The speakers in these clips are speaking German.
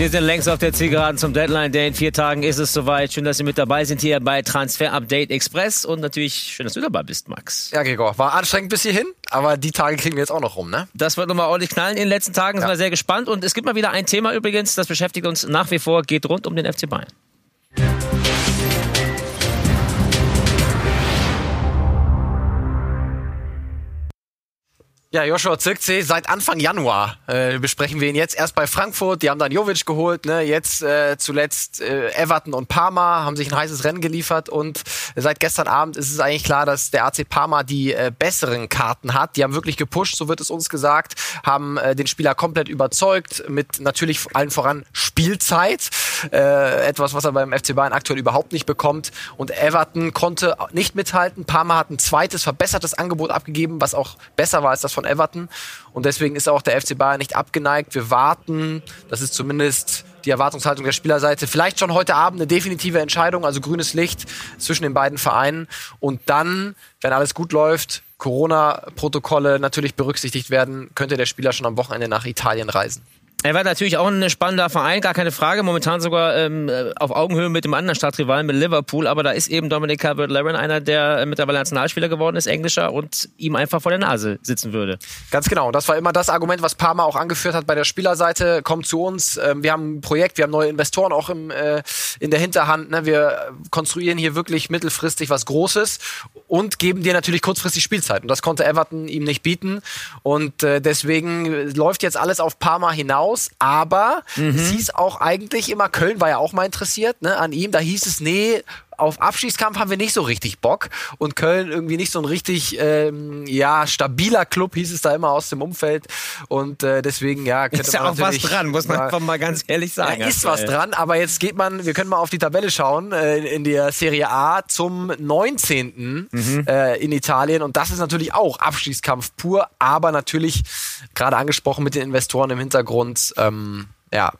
Wir sind längst auf der Zielgeraden zum Deadline Day. In vier Tagen ist es soweit. Schön, dass Sie mit dabei sind hier bei Transfer Update Express. Und natürlich schön, dass du dabei bist, Max. Ja, Gregor, war anstrengend bis hierhin, aber die Tage kriegen wir jetzt auch noch rum, ne? Das wird nochmal ordentlich knallen in den letzten Tagen. Ja. Sind wir sehr gespannt. Und es gibt mal wieder ein Thema übrigens, das beschäftigt uns nach wie vor, geht rund um den FC Bayern. Ja, Joshua Zirkzee, seit Anfang Januar äh, besprechen wir ihn jetzt. Erst bei Frankfurt, die haben dann Jovic geholt, ne? jetzt äh, zuletzt äh, Everton und Parma haben sich ein heißes Rennen geliefert und seit gestern Abend ist es eigentlich klar, dass der AC Parma die äh, besseren Karten hat. Die haben wirklich gepusht, so wird es uns gesagt, haben äh, den Spieler komplett überzeugt mit natürlich allen voran Spielzeit, äh, etwas, was er beim FC Bayern aktuell überhaupt nicht bekommt. Und Everton konnte nicht mithalten. Parma hat ein zweites verbessertes Angebot abgegeben, was auch besser war als das von von Everton. Und deswegen ist auch der FC Bayern nicht abgeneigt. Wir warten, das ist zumindest die Erwartungshaltung der Spielerseite. Vielleicht schon heute Abend eine definitive Entscheidung, also grünes Licht zwischen den beiden Vereinen. Und dann, wenn alles gut läuft, Corona-Protokolle natürlich berücksichtigt werden, könnte der Spieler schon am Wochenende nach Italien reisen. Er war natürlich auch ein spannender Verein, gar keine Frage. Momentan sogar ähm, äh, auf Augenhöhe mit dem anderen Stadtrivalen, mit Liverpool. Aber da ist eben Dominic Calvert-Lewin einer, der mittlerweile Nationalspieler geworden ist, Englischer, und ihm einfach vor der Nase sitzen würde. Ganz genau. Das war immer das Argument, was Parma auch angeführt hat bei der Spielerseite. Kommt zu uns. Ähm, wir haben ein Projekt, wir haben neue Investoren auch im, äh, in der Hinterhand. Ne? Wir konstruieren hier wirklich mittelfristig was Großes und geben dir natürlich kurzfristig Spielzeit. Und das konnte Everton ihm nicht bieten. Und äh, deswegen läuft jetzt alles auf Parma hinaus raus, aber mhm. es hieß auch eigentlich immer, Köln war ja auch mal interessiert ne, an ihm, da hieß es, nee, auf Abschießkampf haben wir nicht so richtig Bock. Und Köln irgendwie nicht so ein richtig ähm, ja stabiler Club hieß es da immer aus dem Umfeld. Und äh, deswegen ja ist ja auch was dran muss man einfach mal ganz ehrlich sagen. Ja, ist was dran. Aber jetzt geht man wir können mal auf die Tabelle schauen äh, in der Serie A zum 19. Mhm. Äh, in Italien. Und das ist natürlich auch Abschießkampf pur aber natürlich gerade angesprochen mit den Investoren im Hintergrund ähm, ja,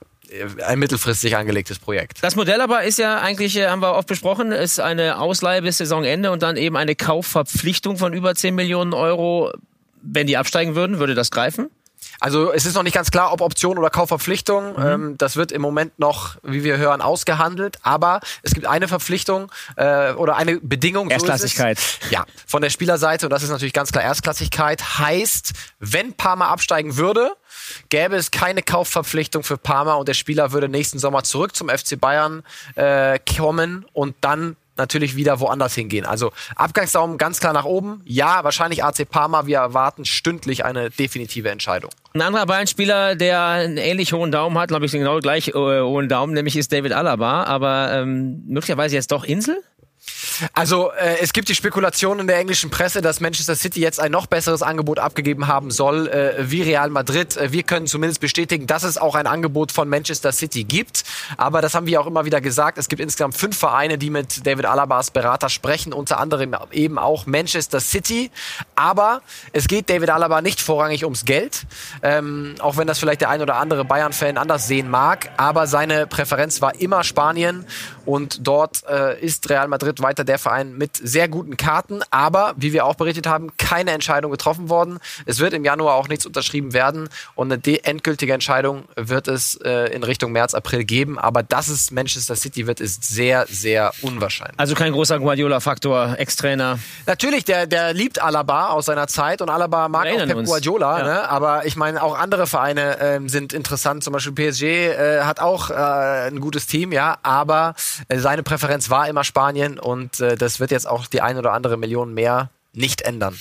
ein mittelfristig angelegtes Projekt. Das Modell aber ist ja eigentlich, äh, haben wir oft besprochen, ist eine Ausleihe bis Saisonende und dann eben eine Kaufverpflichtung von über 10 Millionen Euro. Wenn die absteigen würden, würde das greifen? Also es ist noch nicht ganz klar, ob Option oder Kaufverpflichtung. Mhm. Ähm, das wird im Moment noch, wie wir hören, ausgehandelt. Aber es gibt eine Verpflichtung äh, oder eine Bedingung. Erstklassigkeit. So ja, von der Spielerseite und das ist natürlich ganz klar Erstklassigkeit. Heißt, wenn Parma absteigen würde, gäbe es keine Kaufverpflichtung für Parma und der Spieler würde nächsten Sommer zurück zum FC Bayern äh, kommen und dann natürlich wieder woanders hingehen. Also Abgangsdaumen ganz klar nach oben. Ja, wahrscheinlich AC Parma. Wir erwarten stündlich eine definitive Entscheidung. Ein anderer Bayern-Spieler, der einen ähnlich hohen Daumen hat, glaube ich, genau gleich äh, hohen Daumen, nämlich ist David Alaba. Aber ähm, möglicherweise jetzt doch Insel? Also äh, es gibt die Spekulation in der englischen Presse, dass Manchester City jetzt ein noch besseres Angebot abgegeben haben soll äh, wie Real Madrid. Äh, wir können zumindest bestätigen, dass es auch ein Angebot von Manchester City gibt. Aber das haben wir auch immer wieder gesagt. Es gibt insgesamt fünf Vereine, die mit David Alabas Berater sprechen, unter anderem eben auch Manchester City. Aber es geht David Alaba nicht vorrangig ums Geld, ähm, auch wenn das vielleicht der ein oder andere Bayern-Fan anders sehen mag. Aber seine Präferenz war immer Spanien und dort äh, ist Real Madrid weiter der Verein mit sehr guten Karten, aber wie wir auch berichtet haben, keine Entscheidung getroffen worden. Es wird im Januar auch nichts unterschrieben werden und eine endgültige Entscheidung wird es äh, in Richtung März, April geben. Aber dass es Manchester City wird, ist sehr, sehr unwahrscheinlich. Also kein großer Guardiola-Faktor, Ex-Trainer. Natürlich, der, der liebt Alaba aus seiner Zeit und Alaba mag auch Pep Guardiola, ja. ne? aber ich meine, auch andere Vereine äh, sind interessant. Zum Beispiel PSG äh, hat auch äh, ein gutes Team, ja, aber äh, seine Präferenz war immer Spanien und äh, das wird jetzt auch die ein oder andere Million mehr nicht ändern.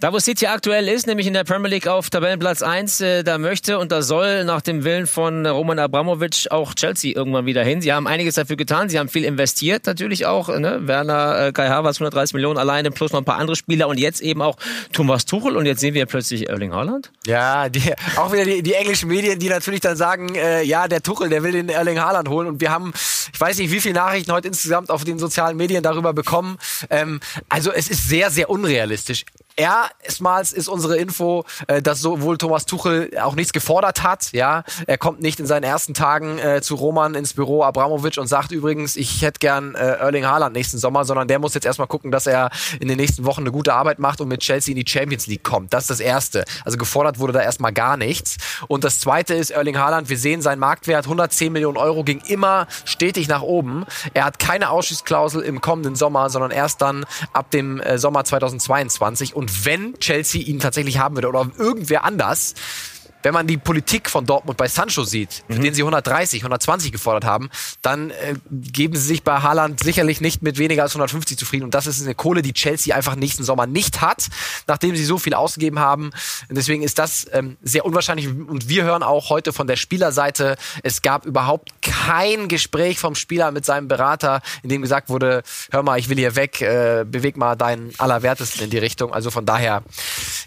Da, wo City aktuell ist, nämlich in der Premier League auf Tabellenplatz 1, äh, da möchte und da soll nach dem Willen von Roman Abramovic auch Chelsea irgendwann wieder hin. Sie haben einiges dafür getan, sie haben viel investiert, natürlich auch. Ne? Werner, äh, Kai Havertz, 130 Millionen alleine, plus noch ein paar andere Spieler und jetzt eben auch Thomas Tuchel und jetzt sehen wir plötzlich Erling Haaland. Ja, die, auch wieder die, die englischen Medien, die natürlich dann sagen, äh, ja, der Tuchel, der will den Erling Haaland holen und wir haben, ich weiß nicht, wie viele Nachrichten heute insgesamt auf den sozialen Medien darüber bekommen. Ähm, also es ist sehr, sehr unrealistisch Erstmals ist unsere Info, äh, dass sowohl Thomas Tuchel auch nichts gefordert hat. Ja, er kommt nicht in seinen ersten Tagen äh, zu Roman ins Büro Abramovic und sagt übrigens, ich hätte gern äh, Erling Haaland nächsten Sommer, sondern der muss jetzt erstmal gucken, dass er in den nächsten Wochen eine gute Arbeit macht und mit Chelsea in die Champions League kommt. Das ist das Erste. Also gefordert wurde da erstmal gar nichts. Und das Zweite ist Erling Haaland. Wir sehen, sein Marktwert 110 Millionen Euro ging immer stetig nach oben. Er hat keine Ausschießklausel im kommenden Sommer, sondern erst dann ab dem äh, Sommer 2022. Und wenn Chelsea ihn tatsächlich haben würde oder irgendwer anders, wenn man die Politik von Dortmund bei Sancho sieht, für mhm. den sie 130, 120 gefordert haben, dann äh, geben sie sich bei Haaland sicherlich nicht mit weniger als 150 zufrieden. Und das ist eine Kohle, die Chelsea einfach nächsten Sommer nicht hat, nachdem sie so viel ausgegeben haben. Und deswegen ist das ähm, sehr unwahrscheinlich. Und wir hören auch heute von der Spielerseite, es gab überhaupt kein Gespräch vom Spieler mit seinem Berater, in dem gesagt wurde, hör mal, ich will hier weg, äh, beweg mal deinen Allerwertesten in die Richtung. Also von daher,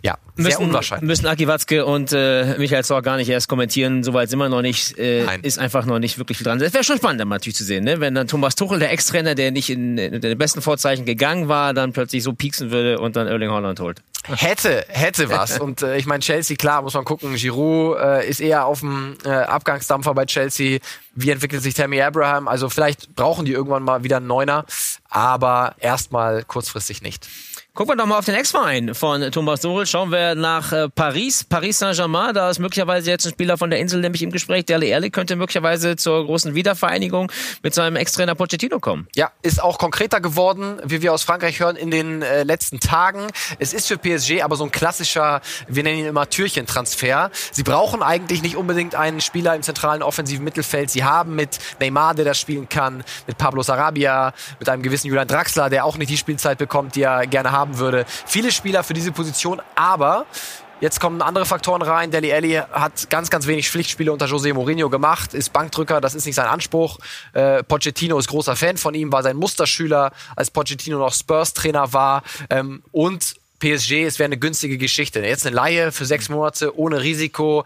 ja, sehr müssen, unwahrscheinlich. Müssen Aki Watzke und äh, Michael Zorc gar nicht erst kommentieren, soweit sind wir noch nicht, äh, ist einfach noch nicht wirklich viel dran. Es wäre schon spannend, natürlich zu sehen, ne? wenn dann Thomas Tuchel, der Ex-Trainer, der nicht in, in den besten Vorzeichen gegangen war, dann plötzlich so pieksen würde und dann Erling Holland holt. Hätte, hätte was. Und äh, ich meine, Chelsea, klar, muss man gucken. Giroud äh, ist eher auf dem äh, Abgangsdampfer bei Chelsea. Wie entwickelt sich Tammy Abraham? Also vielleicht brauchen die irgendwann mal wieder einen Neuner, aber erstmal kurzfristig nicht. Gucken wir doch mal auf den Ex-Verein von Thomas Tuchel. Schauen wir nach äh, Paris, Paris Saint-Germain. Da ist möglicherweise jetzt ein Spieler von der Insel nämlich im Gespräch. Dele Alli könnte möglicherweise zur großen Wiedervereinigung mit seinem Ex-Trainer Pochettino kommen. Ja, ist auch konkreter geworden, wie wir aus Frankreich hören, in den äh, letzten Tagen. Es ist für PSG aber so ein klassischer, wir nennen ihn immer Türchentransfer. Sie brauchen eigentlich nicht unbedingt einen Spieler im zentralen offensiven Mittelfeld. Sie haben mit Neymar, der das spielen kann, mit Pablo Sarabia, mit einem gewissen Julian Draxler, der auch nicht die Spielzeit bekommt, die er gerne haben haben würde. Viele Spieler für diese Position, aber Jetzt kommen andere Faktoren rein. Deli Alli hat ganz, ganz wenig Pflichtspiele unter José Mourinho gemacht, ist Bankdrücker, das ist nicht sein Anspruch. Äh, Pochettino ist großer Fan von ihm, war sein Musterschüler, als Pochettino noch Spurs-Trainer war. Ähm, und PSG, es wäre eine günstige Geschichte. Jetzt eine Laie für sechs Monate ohne Risiko,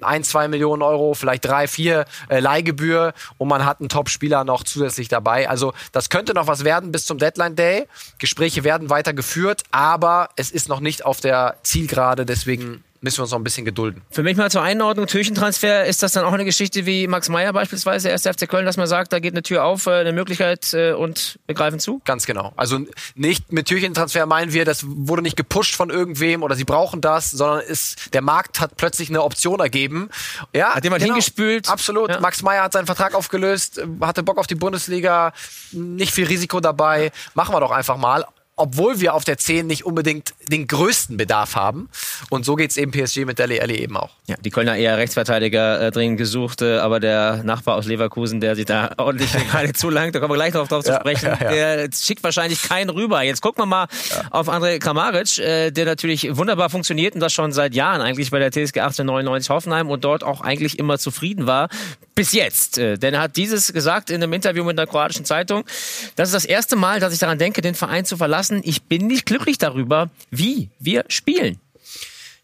ein, zwei Millionen Euro, vielleicht drei, vier äh, Leihgebühr und man hat einen Top-Spieler noch zusätzlich dabei. Also das könnte noch was werden bis zum Deadline Day. Gespräche werden weiter geführt, aber es ist noch nicht auf der Zielgerade, deswegen müssen wir uns noch ein bisschen gedulden. Für mich mal zur Einordnung, Türchentransfer, ist das dann auch eine Geschichte wie Max Meyer beispielsweise, erster FC Köln, dass man sagt, da geht eine Tür auf, äh, eine Möglichkeit äh, und wir greifen zu? Ganz genau. Also nicht mit Türchentransfer meinen wir, das wurde nicht gepusht von irgendwem oder sie brauchen das, sondern ist, der Markt hat plötzlich eine Option ergeben. Ja, hat jemand genau. hingespült? Absolut. Ja. Max Meyer hat seinen Vertrag aufgelöst, hatte Bock auf die Bundesliga, nicht viel Risiko dabei. Machen wir doch einfach mal obwohl wir auf der 10 nicht unbedingt den größten Bedarf haben. Und so geht es eben PSG mit Dele Alli eben auch. Ja, die Kölner eher Rechtsverteidiger äh, dringend gesucht, äh, aber der Nachbar aus Leverkusen, der sich da ordentlich gerade zu lang, da kommen wir gleich noch drauf zu sprechen, ja, ja, ja. der schickt wahrscheinlich keinen rüber. Jetzt gucken wir mal auf André Kramaric, äh, der natürlich wunderbar funktioniert und das schon seit Jahren eigentlich bei der TSG 1899 Hoffenheim und dort auch eigentlich immer zufrieden war. Bis jetzt. Äh, denn er hat dieses gesagt in einem Interview mit einer kroatischen Zeitung. Das ist das erste Mal, dass ich daran denke, den Verein zu verlassen lassen. Ich bin nicht glücklich darüber, wie wir spielen.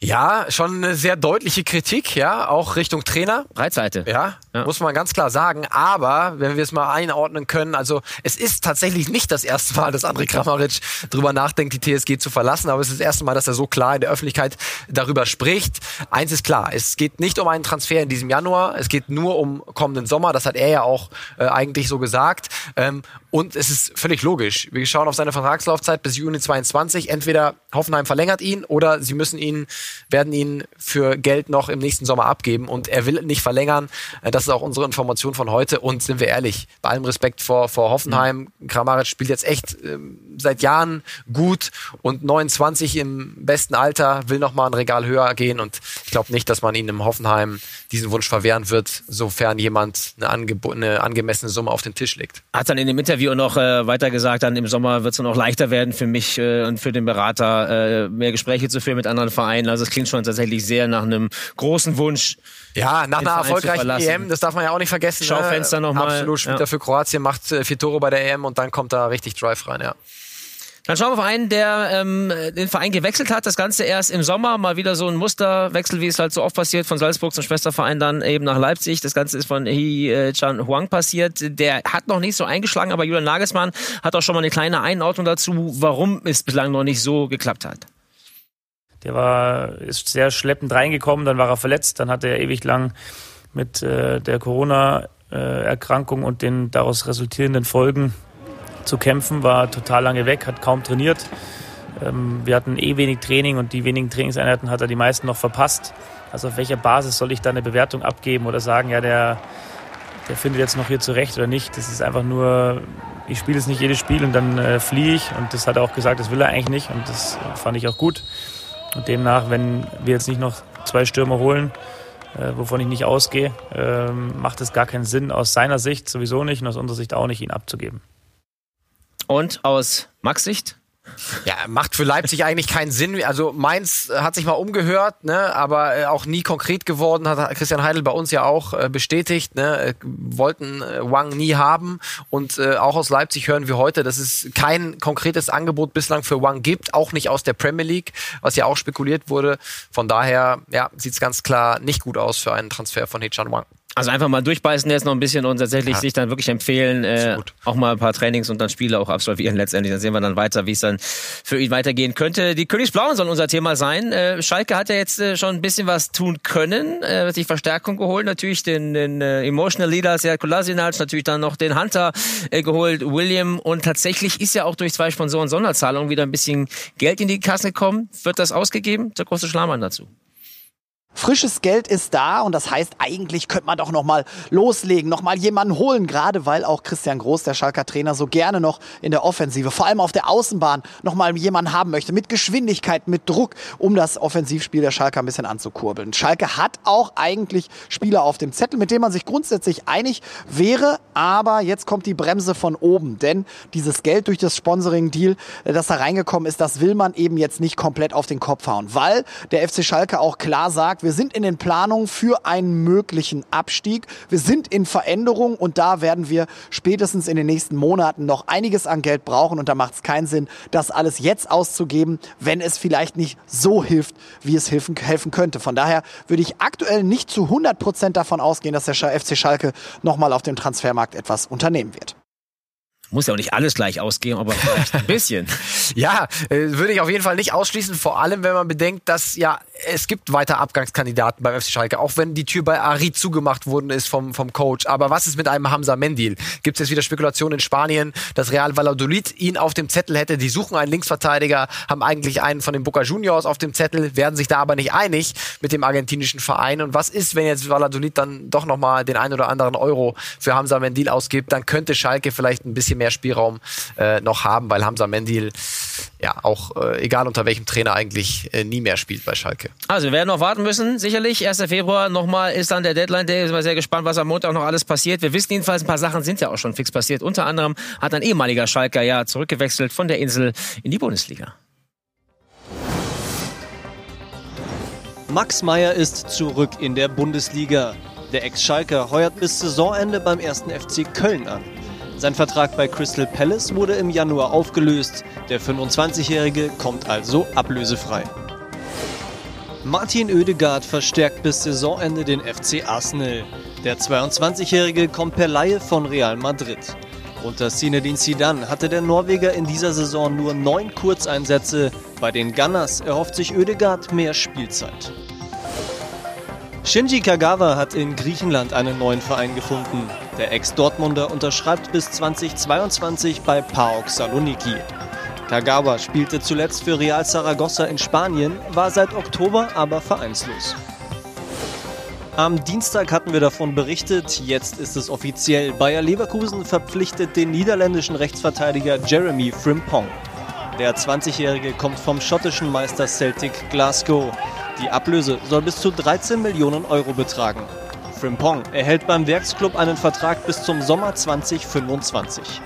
Ja, schon eine sehr deutliche Kritik, ja, auch Richtung Trainer. Breitseite. Ja, ja, muss man ganz klar sagen. Aber wenn wir es mal einordnen können, also es ist tatsächlich nicht das erste Mal, dass André Kramaric drüber nachdenkt, die TSG zu verlassen, aber es ist das erste Mal, dass er so klar in der Öffentlichkeit darüber spricht. Eins ist klar, es geht nicht um einen Transfer in diesem Januar, es geht nur um kommenden Sommer, das hat er ja auch äh, eigentlich so gesagt. Ähm, und es ist völlig logisch. Wir schauen auf seine Vertragslaufzeit bis Juni 22. Entweder Hoffenheim verlängert ihn oder sie müssen ihn, werden ihn für Geld noch im nächsten Sommer abgeben und er will nicht verlängern. Äh, das ist auch unsere Information von heute. Und sind wir ehrlich, bei allem Respekt vor, vor Hoffenheim, mhm. Kramaric spielt jetzt echt ähm, seit Jahren gut und 29 im besten Alter will noch mal ein Regal höher gehen und ich glaube nicht, dass man ihn im Hoffenheim diesen Wunsch verwehren wird, sofern jemand eine, eine angemessene Summe auf den Tisch legt. Hat dann in dem Interview noch äh, weiter gesagt, dann im Sommer wird es noch leichter werden für mich äh, und für den Berater, äh, mehr Gespräche zu führen mit anderen Vereinen. Also es klingt schon tatsächlich sehr nach einem großen Wunsch. Ja, nach einer erfolgreichen EM, das darf man ja auch nicht vergessen. Ne? Schaufenster ne? nochmal. Absolut, spielt ja. er für Kroatien, macht äh, vier Tore bei der EM und dann kommt da richtig Drive rein, ja. Dann schauen wir auf einen, der ähm, den Verein gewechselt hat. Das Ganze erst im Sommer. Mal wieder so ein Musterwechsel, wie es halt so oft passiert, von Salzburg zum Schwesterverein dann eben nach Leipzig. Das Ganze ist von Hee äh, Chan Huang passiert. Der hat noch nicht so eingeschlagen, aber Julian Nagelsmann hat auch schon mal eine kleine Einordnung dazu, warum es bislang noch nicht so geklappt hat. Der war, ist sehr schleppend reingekommen, dann war er verletzt, dann hatte er ewig lang mit äh, der Corona-Erkrankung und den daraus resultierenden Folgen zu kämpfen, war total lange weg, hat kaum trainiert. Ähm, wir hatten eh wenig Training und die wenigen Trainingseinheiten hat er die meisten noch verpasst. Also auf welcher Basis soll ich da eine Bewertung abgeben oder sagen, ja, der, der findet jetzt noch hier zurecht oder nicht. Das ist einfach nur, ich spiele jetzt nicht jedes Spiel und dann äh, fliehe ich. Und das hat er auch gesagt, das will er eigentlich nicht und das fand ich auch gut. Und demnach, wenn wir jetzt nicht noch zwei Stürmer holen, äh, wovon ich nicht ausgehe, äh, macht es gar keinen Sinn aus seiner Sicht sowieso nicht und aus unserer Sicht auch nicht, ihn abzugeben. Und aus Max Sicht? Ja, macht für Leipzig eigentlich keinen Sinn. Also Mainz hat sich mal umgehört, ne, aber äh, auch nie konkret geworden, hat Christian Heidel bei uns ja auch äh, bestätigt, ne, äh, wollten äh, Wang nie haben und äh, auch aus Leipzig hören wir heute, dass es kein konkretes Angebot bislang für Wang gibt, auch nicht aus der Premier League, was ja auch spekuliert wurde. Von daher, ja, sieht's ganz klar nicht gut aus für einen Transfer von Hechan Wang. Also einfach mal durchbeißen jetzt noch ein bisschen und tatsächlich ja. sich dann wirklich empfehlen, äh, auch mal ein paar Trainings und dann Spiele auch absolvieren letztendlich. Dann sehen wir dann weiter, wie es dann für ihn weitergehen könnte. Die Königsblauen sollen unser Thema sein. Äh, Schalke hat ja jetzt äh, schon ein bisschen was tun können, äh, sich Verstärkung geholt, natürlich den, den äh, Emotional Leader Serhat Kolasinac, natürlich dann noch den Hunter äh, geholt, William und tatsächlich ist ja auch durch zwei Sponsoren Sonderzahlungen wieder ein bisschen Geld in die Kasse gekommen. Wird das ausgegeben? Der große Schlamann dazu. Frisches Geld ist da und das heißt, eigentlich könnte man doch noch mal loslegen, noch mal jemanden holen, gerade weil auch Christian Groß, der Schalker Trainer, so gerne noch in der Offensive, vor allem auf der Außenbahn, noch mal jemanden haben möchte mit Geschwindigkeit, mit Druck, um das Offensivspiel der Schalker ein bisschen anzukurbeln. Schalke hat auch eigentlich Spieler auf dem Zettel, mit denen man sich grundsätzlich einig wäre, aber jetzt kommt die Bremse von oben, denn dieses Geld durch das Sponsoring-Deal, äh, das da reingekommen ist, das will man eben jetzt nicht komplett auf den Kopf hauen, weil der FC Schalke auch klar sagt, wir sind in den Planungen für einen möglichen Abstieg. Wir sind in Veränderung und da werden wir spätestens in den nächsten Monaten noch einiges an Geld brauchen und da macht es keinen Sinn, das alles jetzt auszugeben, wenn es vielleicht nicht so hilft, wie es helfen, helfen könnte. Von daher würde ich aktuell nicht zu 100 Prozent davon ausgehen, dass der FC Schalke nochmal auf dem Transfermarkt etwas unternehmen wird. Muss ja auch nicht alles gleich ausgehen, aber vielleicht ein bisschen. ja, äh, würde ich auf jeden Fall nicht ausschließen, vor allem wenn man bedenkt, dass ja es gibt weiter Abgangskandidaten beim FC Schalke, auch wenn die Tür bei Ari zugemacht worden ist vom, vom Coach. Aber was ist mit einem Hamza Mendil? Gibt es jetzt wieder Spekulationen in Spanien, dass Real Valladolid ihn auf dem Zettel hätte? Die suchen einen Linksverteidiger, haben eigentlich einen von den Boca Juniors auf dem Zettel, werden sich da aber nicht einig mit dem argentinischen Verein. Und was ist, wenn jetzt Valladolid dann doch nochmal den ein oder anderen Euro für Hamza Mendil ausgibt? Dann könnte Schalke vielleicht ein bisschen mehr Spielraum äh, noch haben, weil Hamza Mendil ja auch, äh, egal unter welchem Trainer, eigentlich äh, nie mehr spielt bei Schalke. Also wir werden noch warten müssen, sicherlich. 1. Februar nochmal ist dann der Deadline Day. Sind wir sehr gespannt, was am Montag noch alles passiert. Wir wissen jedenfalls, ein paar Sachen sind ja auch schon fix passiert. Unter anderem hat ein ehemaliger Schalker ja zurückgewechselt von der Insel in die Bundesliga. Max Meyer ist zurück in der Bundesliga. Der Ex-Schalker heuert bis Saisonende beim 1. FC Köln an. Sein Vertrag bei Crystal Palace wurde im Januar aufgelöst. Der 25-Jährige kommt also ablösefrei. Martin Oedegaard verstärkt bis Saisonende den FC Arsenal. Der 22-Jährige kommt per Laie von Real Madrid. Unter Zinedine Zidane hatte der Norweger in dieser Saison nur neun Kurzeinsätze. Bei den Gunners erhofft sich Oedegaard mehr Spielzeit. Shinji Kagawa hat in Griechenland einen neuen Verein gefunden. Der Ex-Dortmunder unterschreibt bis 2022 bei PAOK Saloniki. Kagawa spielte zuletzt für Real Zaragoza in Spanien, war seit Oktober aber vereinslos. Am Dienstag hatten wir davon berichtet, jetzt ist es offiziell. Bayer Leverkusen verpflichtet den niederländischen Rechtsverteidiger Jeremy Frimpong. Der 20-Jährige kommt vom schottischen Meister Celtic Glasgow. Die Ablöse soll bis zu 13 Millionen Euro betragen. Frimpong erhält beim Werksclub einen Vertrag bis zum Sommer 2025.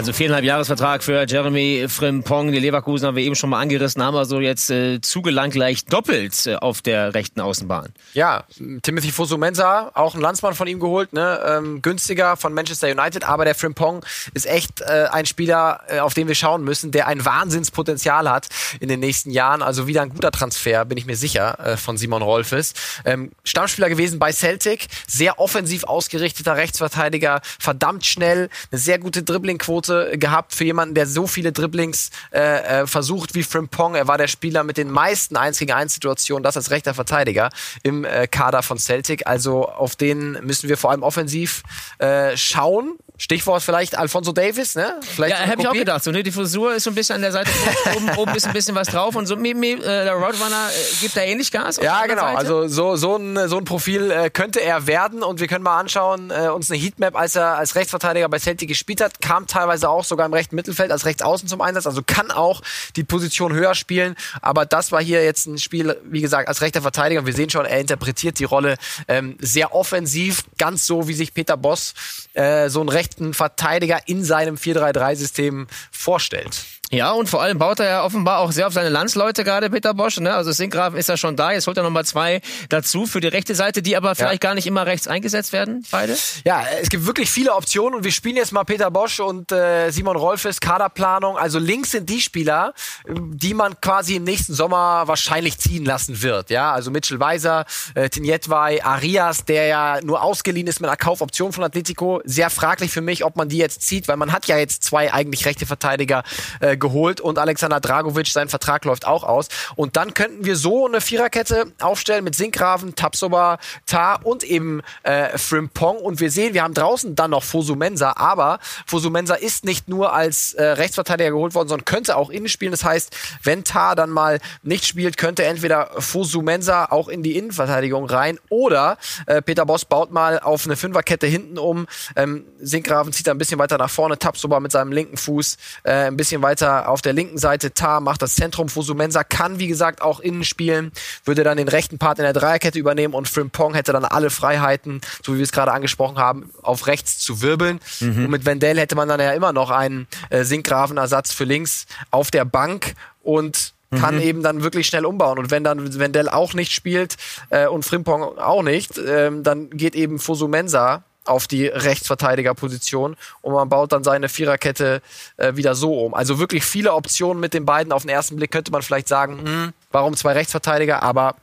Also viereinhalb Jahresvertrag für Jeremy Frimpong. Die Leverkusen haben wir eben schon mal angerissen, haben also jetzt äh, zugelangt gleich doppelt äh, auf der rechten Außenbahn. Ja, Timothy Fosu-Mensah, auch ein Landsmann von ihm geholt, ne? Ähm, günstiger von Manchester United, aber der Frimpong ist echt äh, ein Spieler, äh, auf den wir schauen müssen, der ein Wahnsinnspotenzial hat in den nächsten Jahren. Also wieder ein guter Transfer, bin ich mir sicher, äh, von Simon Rolfes. Ähm, Stammspieler gewesen bei Celtic, sehr offensiv ausgerichteter Rechtsverteidiger, verdammt schnell, eine sehr gute Dribblingquote Chance gehabt für jemanden, der so viele Dribblings äh, äh versucht wie Frimpong. Er war der Spieler mit den meisten 1 gegen 1 Situationen, das als rechter Verteidiger im äh, Kader von Celtic. Also auf den müssen wir vor allem offensiv äh, schauen. Stichwort vielleicht Alfonso Davis, ne? Vielleicht ja, habe ich auch gedacht. So, ne, die Frisur ist so ein bisschen an der Seite, oben, oben ist ein bisschen was drauf und so, äh, der Roadrunner äh, gibt da ähnlich Gas. Ja, genau. Seite. Also so, so, ein, so ein Profil äh, könnte er werden und wir können mal anschauen, äh, uns eine Heatmap, als er als Rechtsverteidiger bei Celtic gespielt hat, kam teilweise auch sogar im rechten Mittelfeld als Rechtsaußen zum Einsatz, also kann auch die Position höher spielen, aber das war hier jetzt ein Spiel, wie gesagt, als rechter Verteidiger. Wir sehen schon, er interpretiert die Rolle ähm, sehr offensiv, ganz so, wie sich Peter Boss äh, so einen rechten Verteidiger in seinem 4-3-3-System vorstellt. Ja, und vor allem baut er ja offenbar auch sehr auf seine Landsleute gerade, Peter Bosch. Ne? Also Sinkgrafen ist ja schon da, jetzt holt er nochmal zwei dazu für die rechte Seite, die aber vielleicht ja. gar nicht immer rechts eingesetzt werden, beide. Ja, es gibt wirklich viele Optionen und wir spielen jetzt mal Peter Bosch und äh, Simon Rolfes Kaderplanung. Also links sind die Spieler, die man quasi im nächsten Sommer wahrscheinlich ziehen lassen wird. Ja, also Mitchell Weiser, äh, Tinjetwei, Arias, der ja nur ausgeliehen ist mit einer Kaufoption von Atletico. Sehr fraglich für mich, ob man die jetzt zieht, weil man hat ja jetzt zwei eigentlich rechte Verteidiger äh, geholt und Alexander Dragovic, sein Vertrag läuft auch aus. Und dann könnten wir so eine Viererkette aufstellen mit Sinkgraven, Tapsoba, Tar und eben äh, Frimpong. Und wir sehen, wir haben draußen dann noch Fosumensa, aber Fosumensa ist nicht nur als äh, Rechtsverteidiger geholt worden, sondern könnte auch innen spielen. Das heißt, wenn Tar dann mal nicht spielt, könnte entweder Fosumensa auch in die Innenverteidigung rein oder äh, Peter Boss baut mal auf eine Fünferkette hinten um. Ähm, Sinkgraven zieht da ein bisschen weiter nach vorne, Tapsoba mit seinem linken Fuß äh, ein bisschen weiter weiter auf der linken Seite Tar macht das Zentrum. Fosumensa kann, wie gesagt, auch innen spielen, würde dann den rechten Part in der Dreierkette übernehmen und Frimpong hätte dann alle Freiheiten, so wie wir es gerade angesprochen haben, auf rechts zu wirbeln. Mhm. Und mit Wendell hätte man dann ja immer noch einen äh, Sinkgraven-Ersatz für links auf der Bank und kann mhm. eben dann wirklich schnell umbauen. Und wenn dann Wendell auch nicht spielt äh, und Frimpong auch nicht, äh, dann geht eben Fosumensa auf die Rechtsverteidigerposition und man baut dann seine Viererkette äh, wieder so um. Also wirklich viele Optionen mit den beiden. Auf den ersten Blick könnte man vielleicht sagen, hm, warum zwei Rechtsverteidiger, aber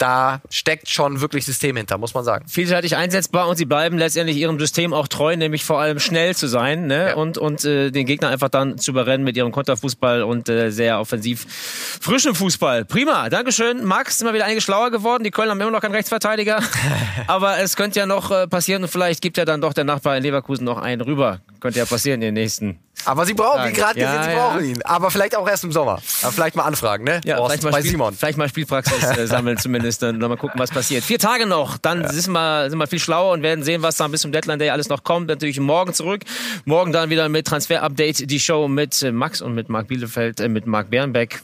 da steckt schon wirklich System hinter, muss man sagen. Vielseitig einsetzbar und sie bleiben letztendlich ihrem System auch treu, nämlich vor allem schnell zu sein ne? Ja. und, und äh, den Gegner einfach dann zu überrennen mit ihrem Konterfußball und äh, sehr offensiv frischem Fußball. Prima, Dankeschön. Max, sind wir wieder einige schlauer geworden. Die Köln haben immer noch keinen Rechtsverteidiger, aber es könnte ja noch äh, passieren und vielleicht gibt ja dann doch der Nachbar in Leverkusen noch einen rüber. Könnte ja passieren in den nächsten aber sie brauchen, wie gerade ja, gesehen, sie brauchen ihn. Aber vielleicht auch erst im Sommer. Aber vielleicht mal anfragen, ne? Ja, vielleicht mal, bei Spiel, Simon. vielleicht mal Spielpraxis äh, sammeln zumindest. Dann mal gucken, was passiert. Vier Tage noch, dann ja. sind, wir, sind wir viel schlauer und werden sehen, was dann bis zum Deadline Day alles noch kommt. Natürlich morgen zurück. Morgen dann wieder mit Transfer Update die Show mit äh, Max und mit Marc Bielefeld, äh, mit Marc Bernbeck.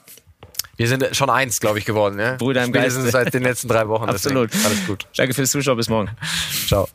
Wir sind schon eins, glaube ich, geworden. Ne? Brüder im Geist. seit den letzten drei Wochen. Absolut. Deswegen. Alles gut. Danke fürs Zuschauen. Bis morgen. Ciao.